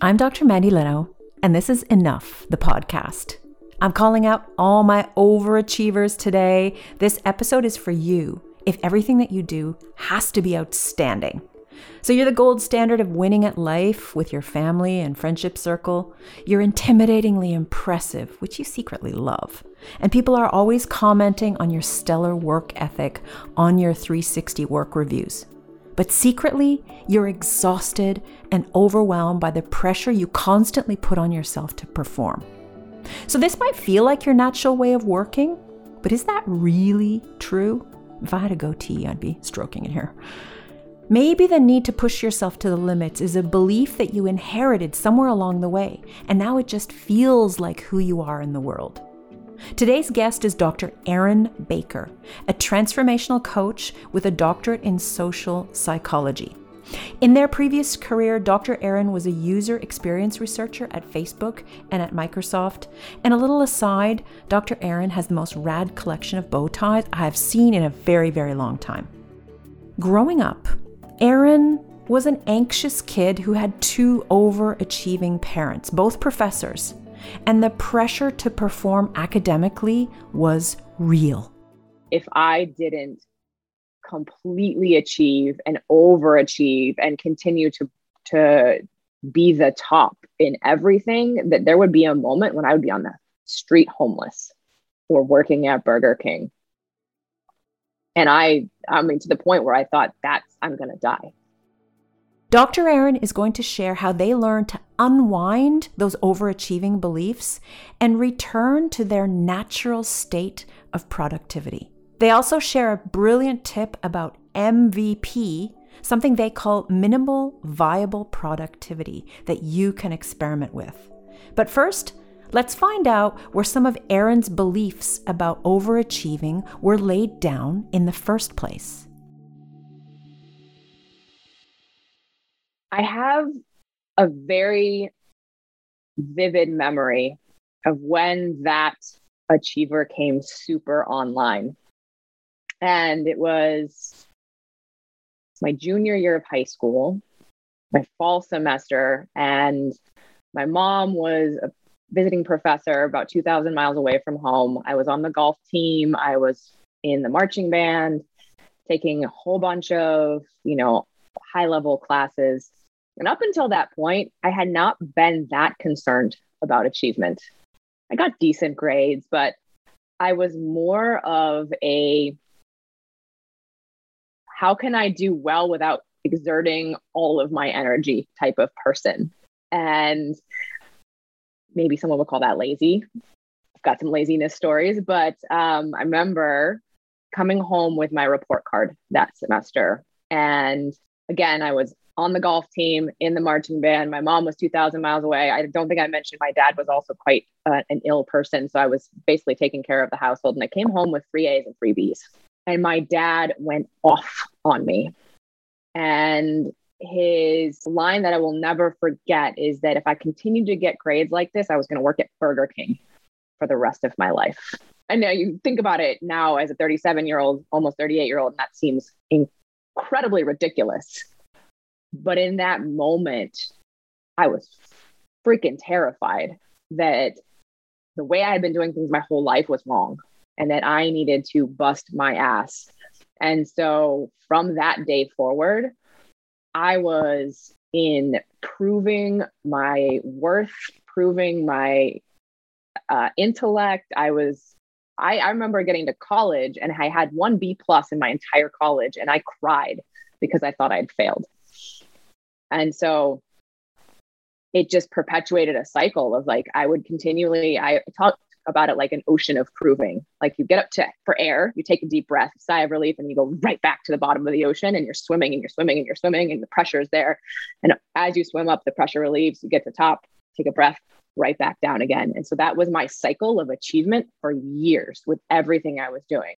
I'm Dr. Mandy Lehto, and this is Enough, the podcast. I'm calling out all my overachievers today. This episode is for you if everything that you do has to be outstanding. So you're the gold standard of winning at life with your family and friendship circle. You're intimidatingly impressive, which you secretly love. And people are always commenting on your stellar work ethic on your 360 work reviews. But secretly, you're exhausted and overwhelmed by the pressure you constantly put on yourself to perform. So, this might feel like your natural way of working, but is that really true? If I had a goatee, I'd be stroking it here. Maybe the need to push yourself to the limits is a belief that you inherited somewhere along the way, and now it just feels like who you are in the world. Today's guest is Dr. Aaron Baker, a transformational coach with a doctorate in social psychology. In their previous career, Dr. Aaron was a user experience researcher at Facebook and at Microsoft. And a little aside, Dr. Aaron has the most rad collection of bow ties I have seen in a very, very long time. Growing up, Aaron was an anxious kid who had two overachieving parents, both professors, and the pressure to perform academically was real. If I didn't completely achieve and overachieve and continue to to be the top in everything, that there would be a moment when I would be on the street homeless or working at Burger King and I, I mean, to the point where I thought that's, I'm going to die. Dr. Aaron is going to share how they learn to unwind those overachieving beliefs and return to their natural state of productivity. They also share a brilliant tip about MVP, something they call minimal viable productivity that you can experiment with. But first, Let's find out where some of Aaron's beliefs about overachieving were laid down in the first place. I have a very vivid memory of when that achiever came super online. And it was my junior year of high school, my fall semester, and my mom was a visiting professor about 2,000 miles away from home. I was on the golf team. I was in the marching band, taking a whole bunch of, you know, high level classes. And up until that point, I had not been that concerned about achievement. I got decent grades, but I was more of a how can I do well without exerting all of my energy type of person. And maybe someone would call that lazy. I've got some laziness stories, but um, I remember coming home with my report card that semester. And again, I was on the golf team in the marching band. My mom was 2,000 miles away. I don't think I mentioned my dad was also quite uh, an ill person. So I was basically taking care of the household. And I came home with three A's and three B's. And my dad went off on me. And his line that I will never forget is that if I continued to get grades like this, I was going to work at Burger King for the rest of my life. I know you think about it now as a 37 year old, almost 38 year old, and that seems incredibly ridiculous. But in that moment, I was freaking terrified that the way I had been doing things my whole life was wrong and that I needed to bust my ass. And so from that day forward, I was in proving my worth, proving my uh, intellect. I was, I, I remember getting to college and I had one B plus in my entire college and I cried because I thought I'd failed. And so it just perpetuated a cycle of like, I would continually, I talk, about it like an ocean of proving. Like you get up to for air, you take a deep breath, sigh of relief, and you go right back to the bottom of the ocean and you're swimming and you're swimming and you're swimming and the pressure is there. And as you swim up, the pressure relieves, you get to the top, take a breath, right back down again. And so that was my cycle of achievement for years with everything I was doing.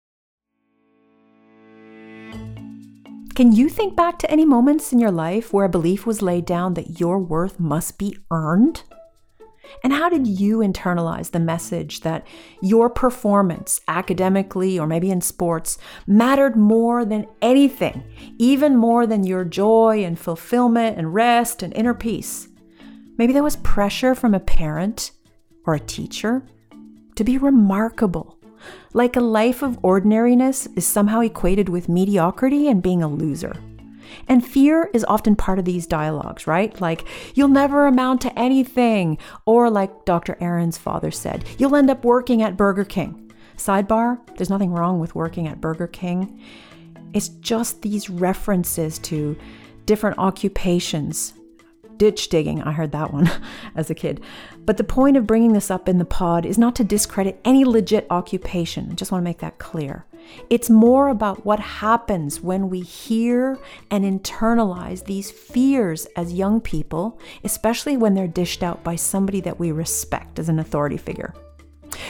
Can you think back to any moments in your life where a belief was laid down that your worth must be earned? And how did you internalize the message that your performance, academically or maybe in sports, mattered more than anything, even more than your joy and fulfillment and rest and inner peace? Maybe there was pressure from a parent or a teacher to be remarkable. Like a life of ordinariness is somehow equated with mediocrity and being a loser. And fear is often part of these dialogues, right? Like, you'll never amount to anything. Or, like Dr. Aaron's father said, you'll end up working at Burger King. Sidebar, there's nothing wrong with working at Burger King. It's just these references to different occupations. Ditch digging, I heard that one as a kid. But the point of bringing this up in the pod is not to discredit any legit occupation. I just want to make that clear. It's more about what happens when we hear and internalize these fears as young people, especially when they're dished out by somebody that we respect as an authority figure.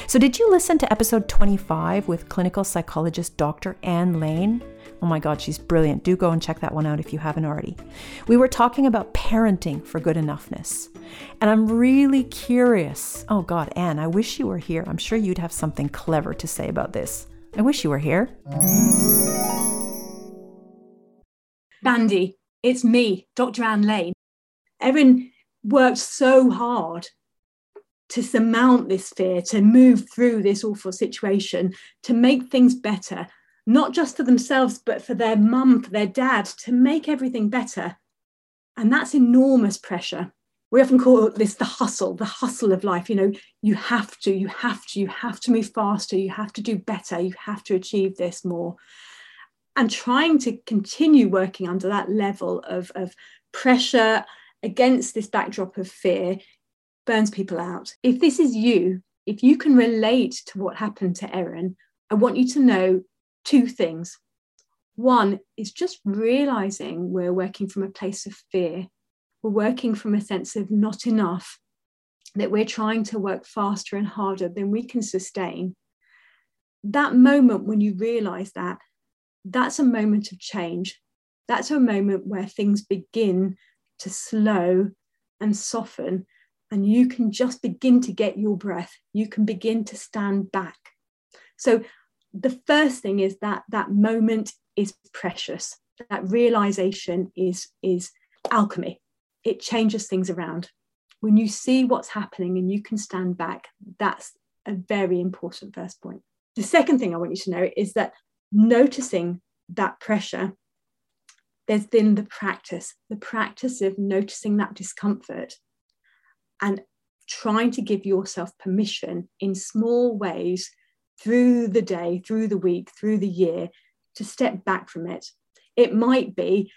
So, did you listen to episode 25 with clinical psychologist Dr. Ann Lane? Oh my God, she's brilliant. Do go and check that one out if you haven't already. We were talking about parenting for good enoughness. And I'm really curious. Oh God, Anne, I wish you were here. I'm sure you'd have something clever to say about this. I wish you were here. Mandy, it's me, Dr. Anne Lane. Aaron worked so hard to surmount this fear, to move through this awful situation, to make things better, not just for themselves, but for their mum, for their dad, to make everything better. And that's enormous pressure. We often call this the hustle, the hustle of life. You know, you have to, you have to, you have to move faster, you have to do better, you have to achieve this more. And trying to continue working under that level of, of pressure against this backdrop of fear burns people out. If this is you, if you can relate to what happened to Aaron, I want you to know two things. One is just realizing we're working from a place of fear. We're working from a sense of not enough, that we're trying to work faster and harder than we can sustain. That moment when you realize that, that's a moment of change. That's a moment where things begin to slow and soften, and you can just begin to get your breath. You can begin to stand back. So the first thing is that that moment is precious. That realization is is alchemy. It changes things around. When you see what's happening and you can stand back that's a very important first point. The second thing i want you to know is that noticing that pressure there's been the practice the practice of noticing that discomfort and trying to give yourself permission in small ways through the day, through the week, through the year to step back from it. It might be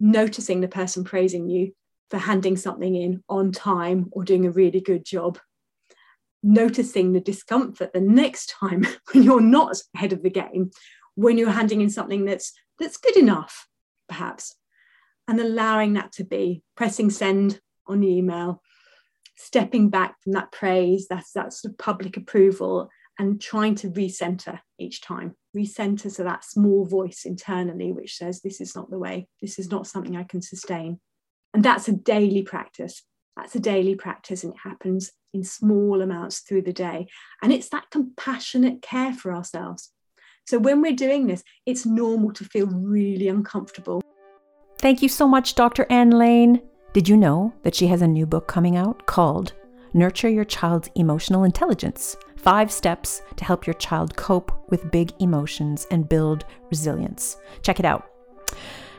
noticing the person praising you for handing something in on time or doing a really good job. Noticing the discomfort the next time when you're not ahead of the game, when you're handing in something that's that's good enough, perhaps, and allowing that to be, pressing send on the email, stepping back from that praise, that's sort of public approval, and trying to recenter each time, recenter to that small voice internally which says, This is not the way, this is not something I can sustain. And that's a daily practice. That's a daily practice, and it happens in small amounts through the day. And it's that compassionate care for ourselves. So when we're doing this, it's normal to feel really uncomfortable. Thank you so much, Dr. Anne Lane. Did you know that she has a new book coming out called Nurture Your Child's Emotional Intelligence Five Steps to Help Your Child Cope with Big Emotions and Build Resilience. Check it out.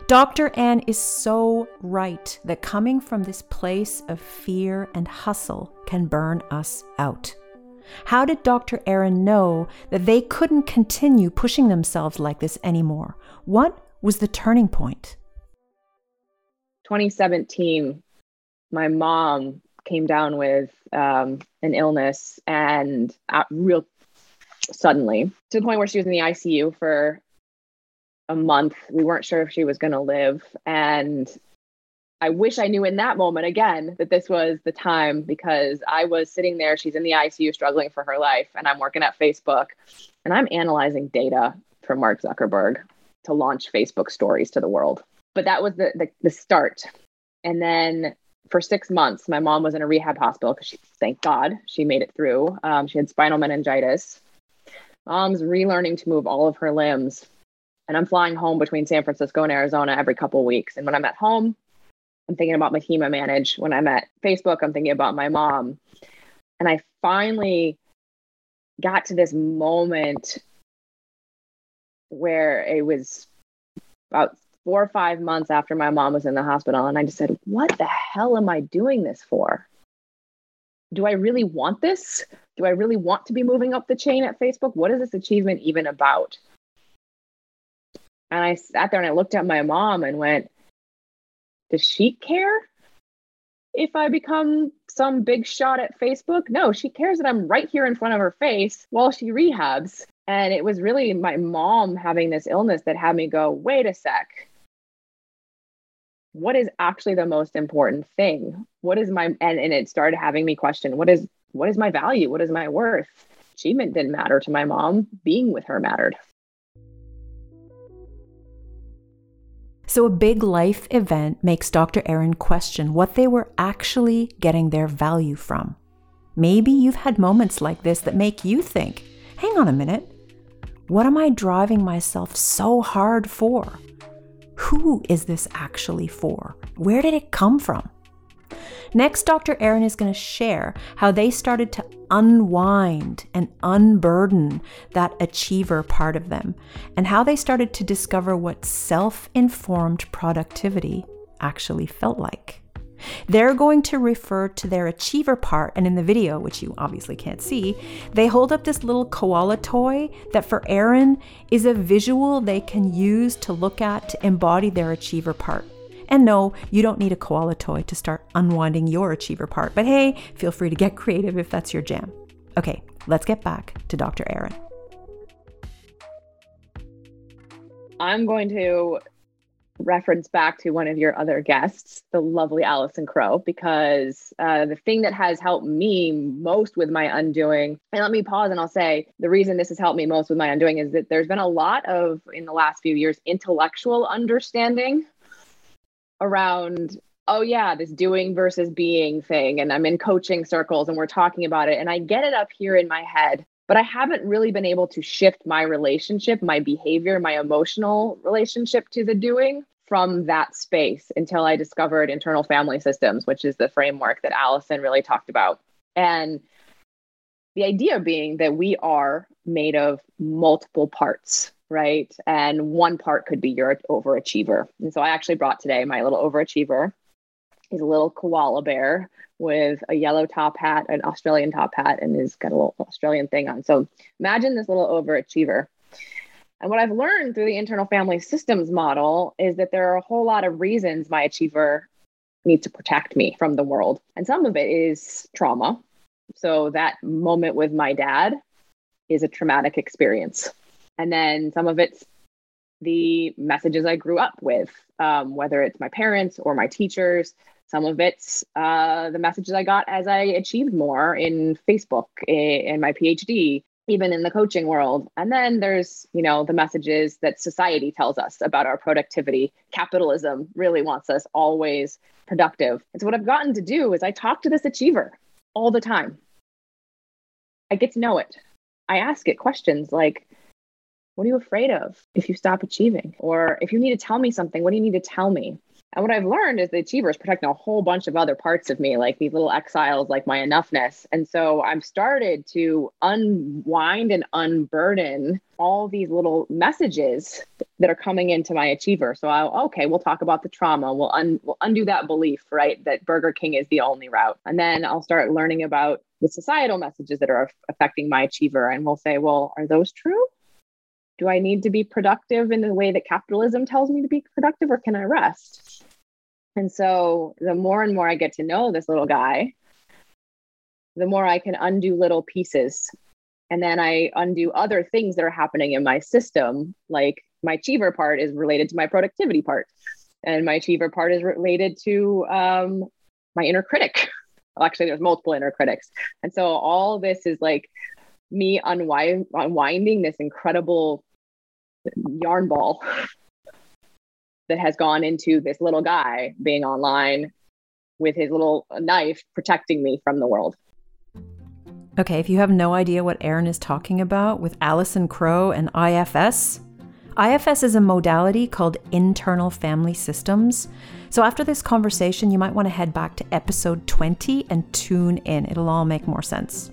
Dr. Ann is so right that coming from this place of fear and hustle can burn us out. How did Dr. Aaron know that they couldn't continue pushing themselves like this anymore? What was the turning point? 2017, my mom came down with um, an illness and uh, real suddenly to the point where she was in the ICU for a month. We weren't sure if she was going to live. And I wish I knew in that moment again that this was the time because I was sitting there, she's in the ICU struggling for her life, and I'm working at Facebook and I'm analyzing data from Mark Zuckerberg to launch Facebook stories to the world. But that was the, the, the start. And then for six months, my mom was in a rehab hospital because she, thank God, she made it through. Um, she had spinal meningitis. Mom's relearning to move all of her limbs. And I'm flying home between San Francisco and Arizona every couple weeks. And when I'm at home, I'm thinking about my team I manage. When I'm at Facebook, I'm thinking about my mom. And I finally got to this moment where it was about four or five months after my mom was in the hospital. And I just said, What the hell am I doing this for? Do I really want this? Do I really want to be moving up the chain at Facebook? What is this achievement even about? And I sat there and I looked at my mom and went, Does she care if I become some big shot at Facebook? No, she cares that I'm right here in front of her face while she rehabs. And it was really my mom having this illness that had me go, Wait a sec what is actually the most important thing what is my and, and it started having me question what is what is my value what is my worth achievement didn't matter to my mom being with her mattered So, a big life event makes Dr. Aaron question what they were actually getting their value from. Maybe you've had moments like this that make you think, hang on a minute, what am I driving myself so hard for? Who is this actually for? Where did it come from? Next, Dr. Aaron is going to share how they started to unwind and unburden that achiever part of them, and how they started to discover what self informed productivity actually felt like. They're going to refer to their achiever part, and in the video, which you obviously can't see, they hold up this little koala toy that for Aaron is a visual they can use to look at to embody their achiever part. And no, you don't need a koala toy to start unwinding your achiever part, but hey, feel free to get creative if that's your jam. Okay, let's get back to Dr. Aaron. I'm going to reference back to one of your other guests, the lovely Allison Crow, because uh, the thing that has helped me most with my undoing, and let me pause and I'll say the reason this has helped me most with my undoing is that there's been a lot of, in the last few years, intellectual understanding around. Oh, yeah, this doing versus being thing. And I'm in coaching circles and we're talking about it. And I get it up here in my head but I haven't really been able to shift my relationship, my behavior, my emotional relationship to the doing from that space until I discovered internal family systems, which is the framework that Allison really talked about. And the idea being that we are made of multiple parts, right? And one part could be your overachiever. And so I actually brought today my little overachiever. He's a little koala bear with a yellow top hat, an Australian top hat, and he's got a little Australian thing on. So imagine this little overachiever. And what I've learned through the internal family systems model is that there are a whole lot of reasons my achiever needs to protect me from the world. And some of it is trauma. So that moment with my dad is a traumatic experience. And then some of it's the messages I grew up with, um, whether it's my parents or my teachers, some of it's uh, the messages I got as I achieved more in Facebook in my PhD, even in the coaching world. And then there's, you know, the messages that society tells us about our productivity. Capitalism really wants us always productive. And so what I've gotten to do is I talk to this achiever all the time. I get to know it. I ask it questions like, what are you afraid of if you stop achieving? Or if you need to tell me something, what do you need to tell me? And what I've learned is the achiever is protecting a whole bunch of other parts of me, like these little exiles, like my enoughness. And so I've started to unwind and unburden all these little messages that are coming into my achiever. So I'll, okay, we'll talk about the trauma. We'll, un, we'll undo that belief, right? That Burger King is the only route. And then I'll start learning about the societal messages that are affecting my achiever. And we'll say, well, are those true? Do I need to be productive in the way that capitalism tells me to be productive, or can I rest? And so the more and more I get to know this little guy, the more I can undo little pieces. And then I undo other things that are happening in my system. Like my achiever part is related to my productivity part, and my achiever part is related to um, my inner critic. Well, actually, there's multiple inner critics. And so all this is like me unwind, unwinding this incredible yarn ball that has gone into this little guy being online with his little knife protecting me from the world. Okay, if you have no idea what Aaron is talking about with Allison Crow and IFS, IFS is a modality called internal family systems. So, after this conversation, you might want to head back to episode 20 and tune in. It'll all make more sense.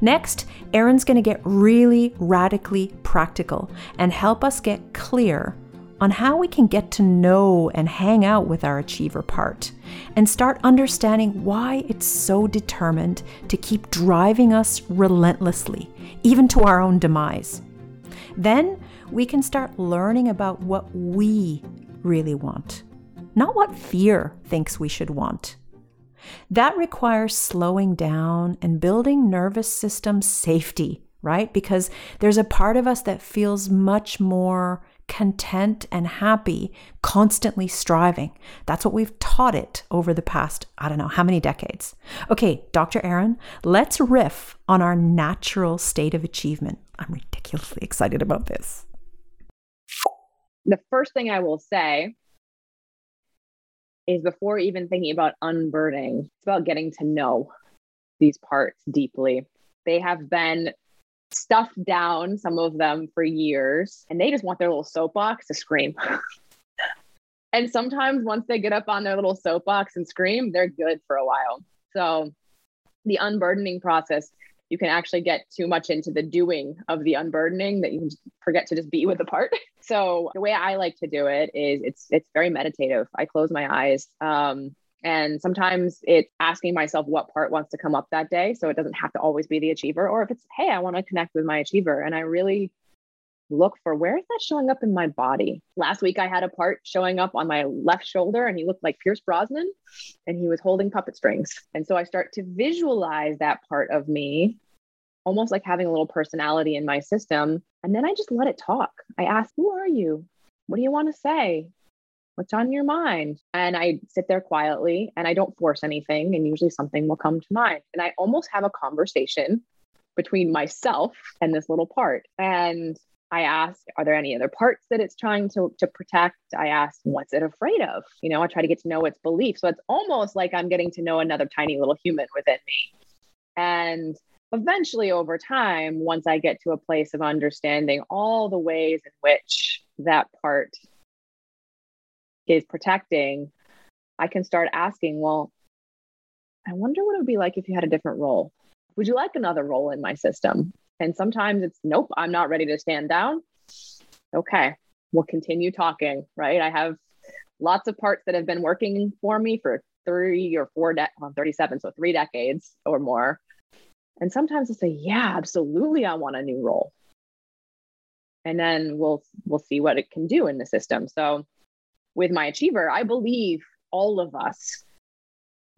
Next, Aaron's going to get really radically practical and help us get clear on how we can get to know and hang out with our achiever part and start understanding why it's so determined to keep driving us relentlessly, even to our own demise. Then we can start learning about what we really want, not what fear thinks we should want. That requires slowing down and building nervous system safety, right? Because there's a part of us that feels much more content and happy, constantly striving. That's what we've taught it over the past, I don't know, how many decades. Okay, Dr. Aaron, let's riff on our natural state of achievement. I'm ridiculously excited about this. The first thing I will say is before even thinking about unburdening, it's about getting to know these parts deeply. They have been stuffed down, some of them for years, and they just want their little soapbox to scream. and sometimes once they get up on their little soapbox and scream, they're good for a while. So the unburdening process you can actually get too much into the doing of the unburdening that you forget to just be with the part. So the way I like to do it is it's it's very meditative. I close my eyes. Um, and sometimes it's asking myself what part wants to come up that day. So it doesn't have to always be the achiever. Or if it's, hey, I want to connect with my achiever. And I really look for where is that showing up in my body. Last week, I had a part showing up on my left shoulder, and he looked like Pierce Brosnan, and he was holding puppet strings. And so I start to visualize that part of me almost like having a little personality in my system. And then I just let it talk. I ask, Who are you? What do you want to say? What's on your mind? And I sit there quietly and I don't force anything. And usually something will come to mind. And I almost have a conversation between myself and this little part. And I ask, are there any other parts that it's trying to, to protect? I ask, what's it afraid of? You know, I try to get to know its beliefs. So it's almost like I'm getting to know another tiny little human within me. And eventually over time once i get to a place of understanding all the ways in which that part is protecting i can start asking well i wonder what it would be like if you had a different role would you like another role in my system and sometimes it's nope i'm not ready to stand down okay we'll continue talking right i have lots of parts that have been working for me for three or four de- well, 37 so three decades or more and sometimes I'll say, yeah, absolutely, I want a new role. And then we'll we'll see what it can do in the system. So with my achiever, I believe all of us,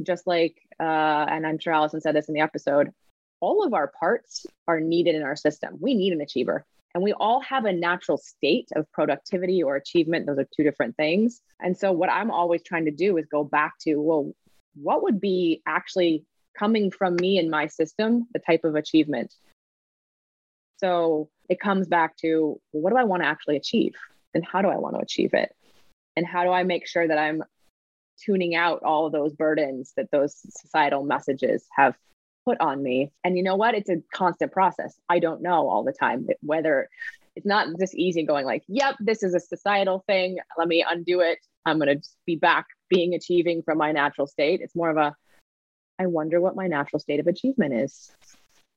just like uh, and I'm sure Allison said this in the episode, all of our parts are needed in our system. We need an achiever. And we all have a natural state of productivity or achievement. Those are two different things. And so, what I'm always trying to do is go back to, well, what would be actually coming from me and my system the type of achievement. So it comes back to what do I want to actually achieve? And how do I want to achieve it? And how do I make sure that I'm tuning out all of those burdens that those societal messages have put on me? And you know what? It's a constant process. I don't know all the time whether it's not just easy going like, yep, this is a societal thing. Let me undo it. I'm going to be back being achieving from my natural state. It's more of a I wonder what my natural state of achievement is.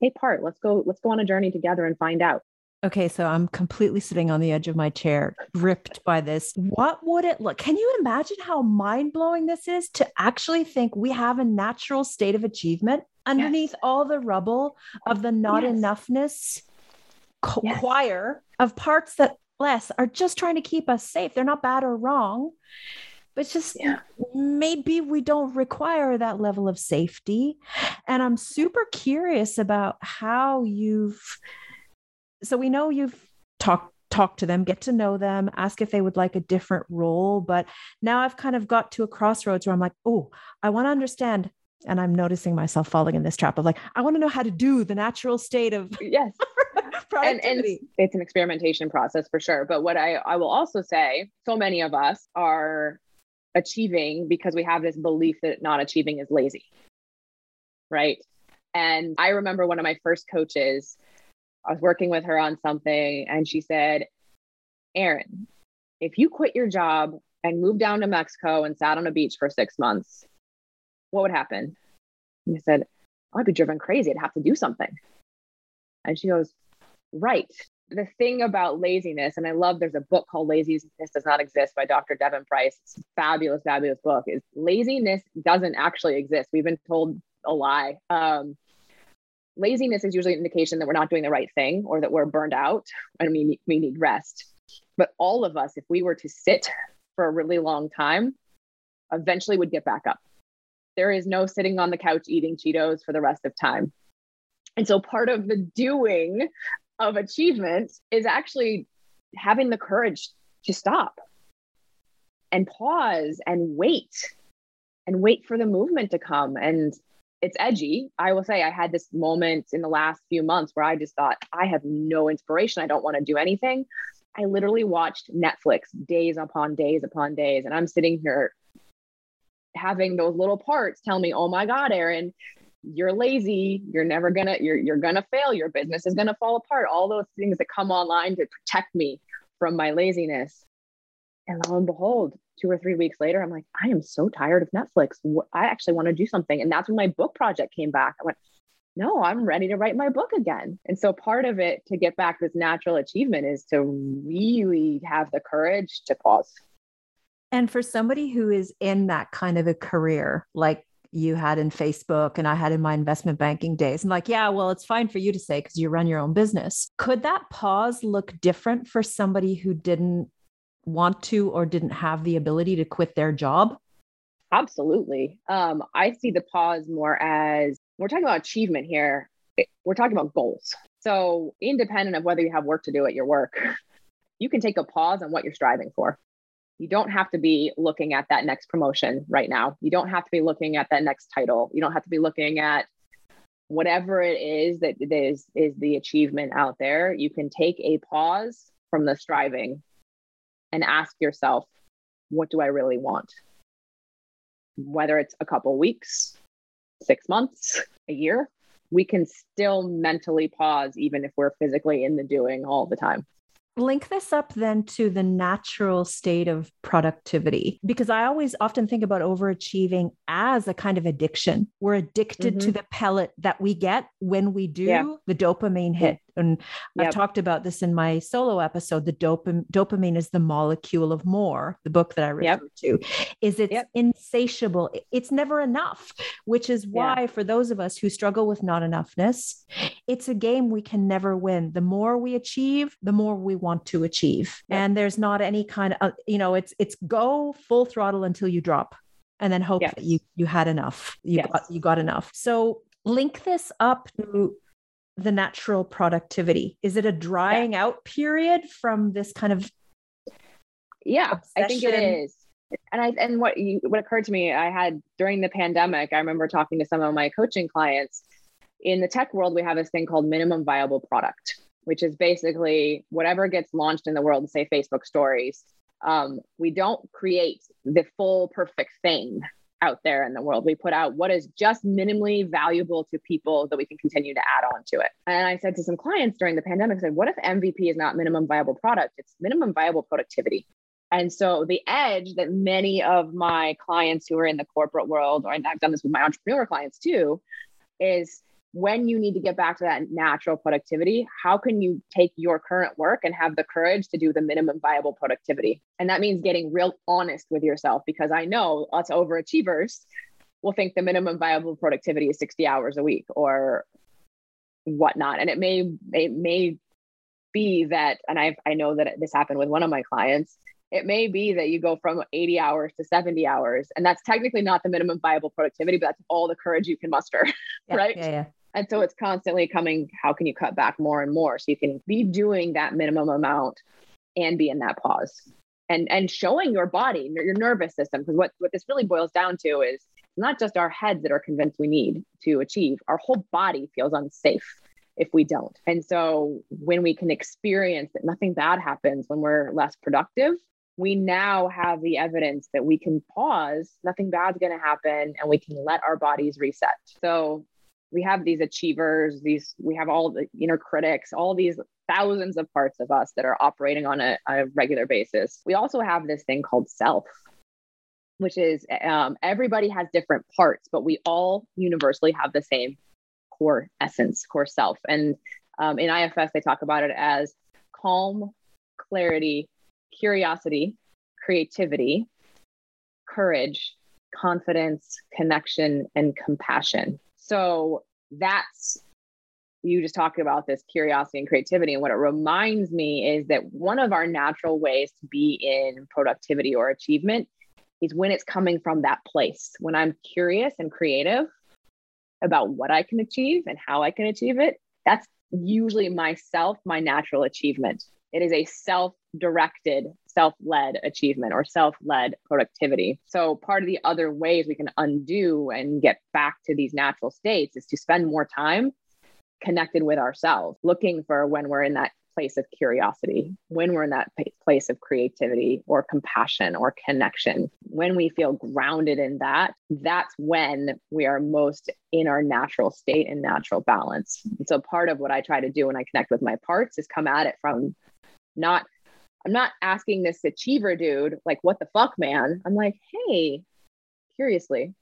Hey, part, let's go, let's go on a journey together and find out. Okay, so I'm completely sitting on the edge of my chair, gripped by this. What would it look? Can you imagine how mind blowing this is to actually think we have a natural state of achievement underneath yes. all the rubble of the not yes. enoughness co- yes. choir of parts that, less, are just trying to keep us safe? They're not bad or wrong but just yeah. maybe we don't require that level of safety and i'm super curious about how you've so we know you've talked talk to them get to know them ask if they would like a different role but now i've kind of got to a crossroads where i'm like oh i want to understand and i'm noticing myself falling in this trap of like i want to know how to do the natural state of yes and, and it's an experimentation process for sure but what i i will also say so many of us are achieving because we have this belief that not achieving is lazy. Right. And I remember one of my first coaches, I was working with her on something, and she said, Aaron, if you quit your job and moved down to Mexico and sat on a beach for six months, what would happen? And I said, I'd be driven crazy. I'd have to do something. And she goes, Right. The thing about laziness, and I love there's a book called Laziness Does Not Exist by Dr. Devon Price. It's a fabulous, fabulous book. Is laziness doesn't actually exist. We've been told a lie. Um, laziness is usually an indication that we're not doing the right thing or that we're burned out and we, we need rest. But all of us, if we were to sit for a really long time, eventually would get back up. There is no sitting on the couch eating Cheetos for the rest of time. And so part of the doing of achievement is actually having the courage to stop and pause and wait and wait for the movement to come. And it's edgy. I will say I had this moment in the last few months where I just thought, I have no inspiration. I don't want to do anything. I literally watched Netflix days upon days upon days. And I'm sitting here having those little parts tell me, oh my God, Aaron, you're lazy you're never gonna you're, you're gonna fail your business is gonna fall apart all those things that come online to protect me from my laziness and lo and behold two or three weeks later i'm like i am so tired of netflix i actually want to do something and that's when my book project came back i went no i'm ready to write my book again and so part of it to get back this natural achievement is to really have the courage to pause and for somebody who is in that kind of a career like you had in Facebook and I had in my investment banking days. And like, yeah, well, it's fine for you to say because you run your own business. Could that pause look different for somebody who didn't want to or didn't have the ability to quit their job? Absolutely. Um, I see the pause more as we're talking about achievement here. We're talking about goals. So, independent of whether you have work to do at your work, you can take a pause on what you're striving for. You don't have to be looking at that next promotion right now. You don't have to be looking at that next title. You don't have to be looking at whatever it is that is is the achievement out there. You can take a pause from the striving and ask yourself, what do I really want? Whether it's a couple weeks, 6 months, a year, we can still mentally pause even if we're physically in the doing all the time link this up then to the natural state of productivity because i always often think about overachieving as a kind of addiction we're addicted mm-hmm. to the pellet that we get when we do yeah. the dopamine hit and yep. I've talked about this in my solo episode. The dopam- dopamine is the molecule of more, the book that I refer yep. to, is it's yep. insatiable. It's never enough, which is why yeah. for those of us who struggle with not enoughness, it's a game we can never win. The more we achieve, the more we want to achieve. And there's not any kind of, you know, it's it's go full throttle until you drop and then hope yes. that you you had enough. You yes. got you got enough. So link this up to the natural productivity? Is it a drying yeah. out period from this kind of Yeah, obsession? I think it is. And I and what you, what occurred to me, I had during the pandemic, I remember talking to some of my coaching clients. In the tech world, we have this thing called minimum viable product, which is basically whatever gets launched in the world, say Facebook stories. Um, we don't create the full perfect thing out there in the world. We put out what is just minimally valuable to people that we can continue to add on to it. And I said to some clients during the pandemic, I said, what if MVP is not minimum viable product? It's minimum viable productivity. And so the edge that many of my clients who are in the corporate world, or I've done this with my entrepreneur clients too, is when you need to get back to that natural productivity, how can you take your current work and have the courage to do the minimum viable productivity? And that means getting real honest with yourself because I know us overachievers will think the minimum viable productivity is 60 hours a week or whatnot. And it may, it may be that, and I I know that this happened with one of my clients. It may be that you go from 80 hours to 70 hours, and that's technically not the minimum viable productivity, but that's all the courage you can muster, yeah, right? Yeah, yeah. And so it's constantly coming, how can you cut back more and more so you can be doing that minimum amount and be in that pause and and showing your body, your nervous system. Because what, what this really boils down to is not just our heads that are convinced we need to achieve, our whole body feels unsafe if we don't. And so when we can experience that nothing bad happens when we're less productive, we now have the evidence that we can pause, nothing bad's going to happen, and we can let our bodies reset. So we have these achievers, these we have all the inner critics, all these thousands of parts of us that are operating on a, a regular basis. We also have this thing called self, which is um, everybody has different parts, but we all universally have the same core essence, core self. And um, in IFS, they talk about it as calm, clarity, curiosity, creativity, courage, confidence, connection, and compassion. So that's you just talked about this curiosity and creativity. And what it reminds me is that one of our natural ways to be in productivity or achievement is when it's coming from that place. When I'm curious and creative about what I can achieve and how I can achieve it, that's usually myself, my natural achievement. It is a self directed, self led achievement or self led productivity. So, part of the other ways we can undo and get back to these natural states is to spend more time connected with ourselves, looking for when we're in that place of curiosity, when we're in that place of creativity or compassion or connection, when we feel grounded in that, that's when we are most in our natural state and natural balance. And so part of what I try to do when I connect with my parts is come at it from not, I'm not asking this achiever dude, like, what the fuck, man? I'm like, hey, curiously,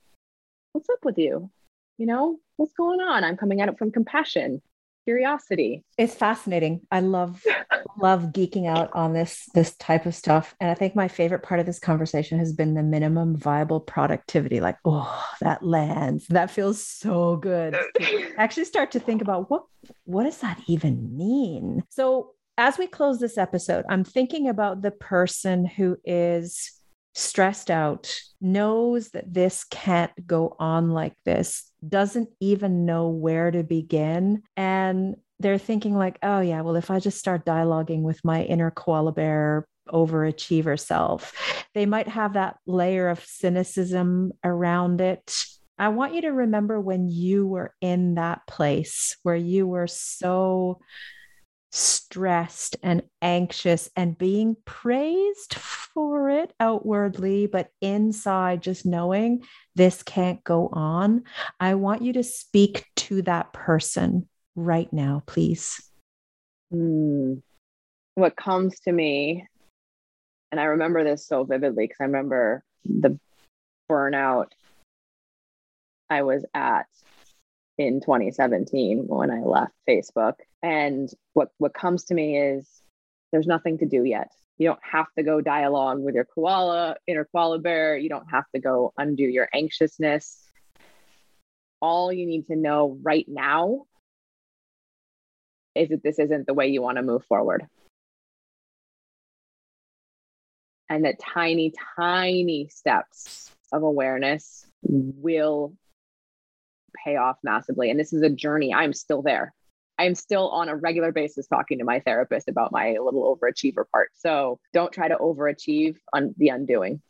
what's up with you? You know, what's going on? I'm coming at it from compassion curiosity. It's fascinating. I love love geeking out on this this type of stuff. And I think my favorite part of this conversation has been the minimum viable productivity. Like, oh, that lands. That feels so good. actually start to think about what what does that even mean? So as we close this episode, I'm thinking about the person who is stressed out, knows that this can't go on like this, doesn't even know where to begin. And they're thinking, like, oh, yeah, well, if I just start dialoguing with my inner koala bear overachiever self, they might have that layer of cynicism around it. I want you to remember when you were in that place where you were so stressed and anxious and being praised for it outwardly, but inside just knowing this can't go on. I want you to speak to that person right now, please. Mm. What comes to me, and I remember this so vividly because I remember the burnout I was at in 2017 when I left Facebook. And what, what comes to me is there's nothing to do yet. You don't have to go dialogue with your koala, inner koala bear. You don't have to go undo your anxiousness. All you need to know right now is that this isn't the way you want to move forward. And that tiny, tiny steps of awareness will pay off massively. And this is a journey. I'm still there. I'm still on a regular basis talking to my therapist about my little overachiever part. So don't try to overachieve on the undoing.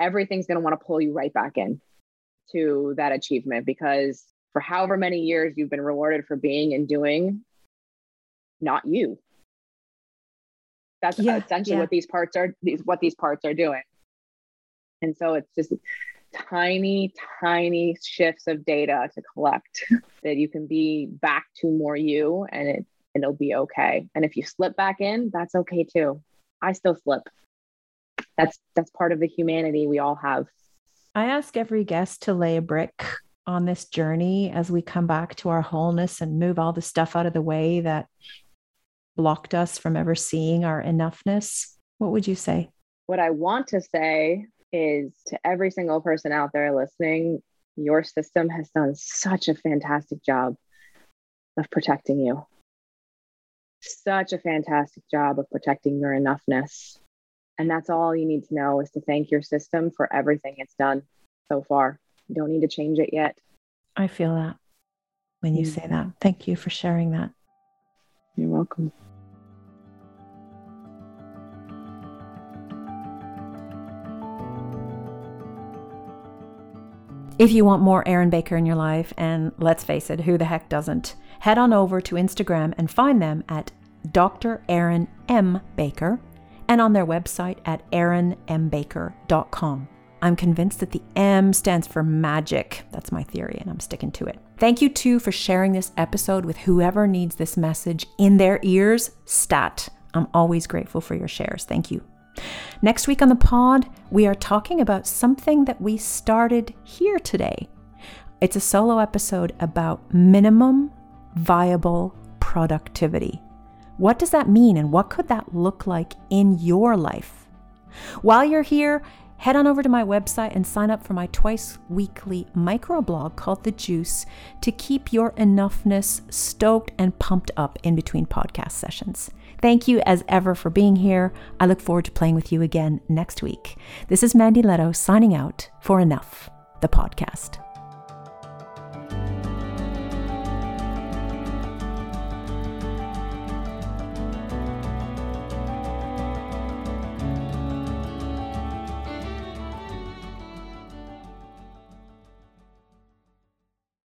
Everything's going to want to pull you right back in to that achievement because for however many years you've been rewarded for being and doing not you. That's yeah, essentially yeah. what these parts are these what these parts are doing. And so it's just tiny, tiny shifts of data to collect that you can be back to more you and it it'll be okay. And if you slip back in, that's okay too. I still slip. That's that's part of the humanity we all have. I ask every guest to lay a brick on this journey as we come back to our wholeness and move all the stuff out of the way that blocked us from ever seeing our enoughness. What would you say? What I want to say is to every single person out there listening, your system has done such a fantastic job of protecting you. Such a fantastic job of protecting your enoughness. And that's all you need to know is to thank your system for everything it's done so far. You don't need to change it yet. I feel that when you mm-hmm. say that. Thank you for sharing that. You're welcome. If you want more Aaron Baker in your life, and let's face it, who the heck doesn't, head on over to Instagram and find them at Dr. Aaron M. Baker and on their website at aaronmbaker.com. I'm convinced that the M stands for magic. That's my theory, and I'm sticking to it. Thank you, too, for sharing this episode with whoever needs this message in their ears. Stat. I'm always grateful for your shares. Thank you. Next week on the pod, we are talking about something that we started here today. It's a solo episode about minimum viable productivity. What does that mean, and what could that look like in your life? While you're here, head on over to my website and sign up for my twice weekly microblog called The Juice to keep your enoughness stoked and pumped up in between podcast sessions. Thank you as ever for being here. I look forward to playing with you again next week. This is Mandy Lehto signing out for Enough, the podcast.